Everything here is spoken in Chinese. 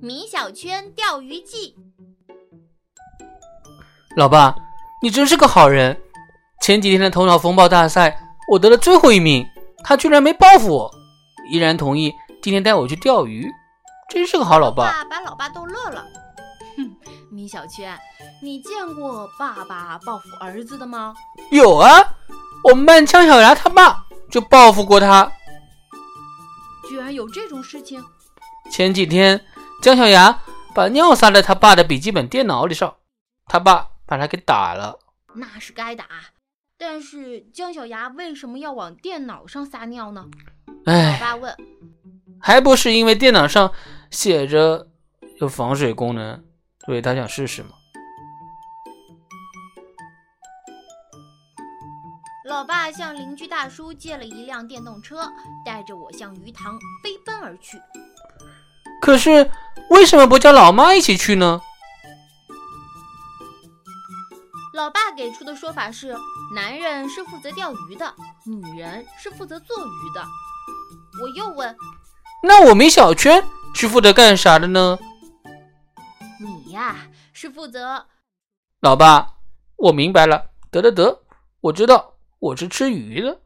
米小圈钓鱼记。老爸，你真是个好人。前几天的头脑风暴大赛，我得了最后一名，他居然没报复我，依然同意今天带我去钓鱼，真是个好老爸。把老爸逗乐了。哼，米小圈，你见过爸爸报复儿子的吗？有啊，我们班姜小牙他爸就报复过他。居然有这种事情！前几天，姜小牙把尿撒在他爸的笔记本电脑里上，他爸把他给打了。那是该打，但是姜小牙为什么要往电脑上撒尿呢？哎，老爸问，还不是因为电脑上写着有防水功能，所以他想试试嘛。老爸向邻居大叔借了一辆电动车，带着我向鱼塘飞奔而去。可是为什么不叫老妈一起去呢？老爸给出的说法是：男人是负责钓鱼的，女人是负责做鱼的。我又问：那我米小圈是负责干啥的呢？你呀，是负责……老爸，我明白了，得得得，我知道。我是吃鱼的。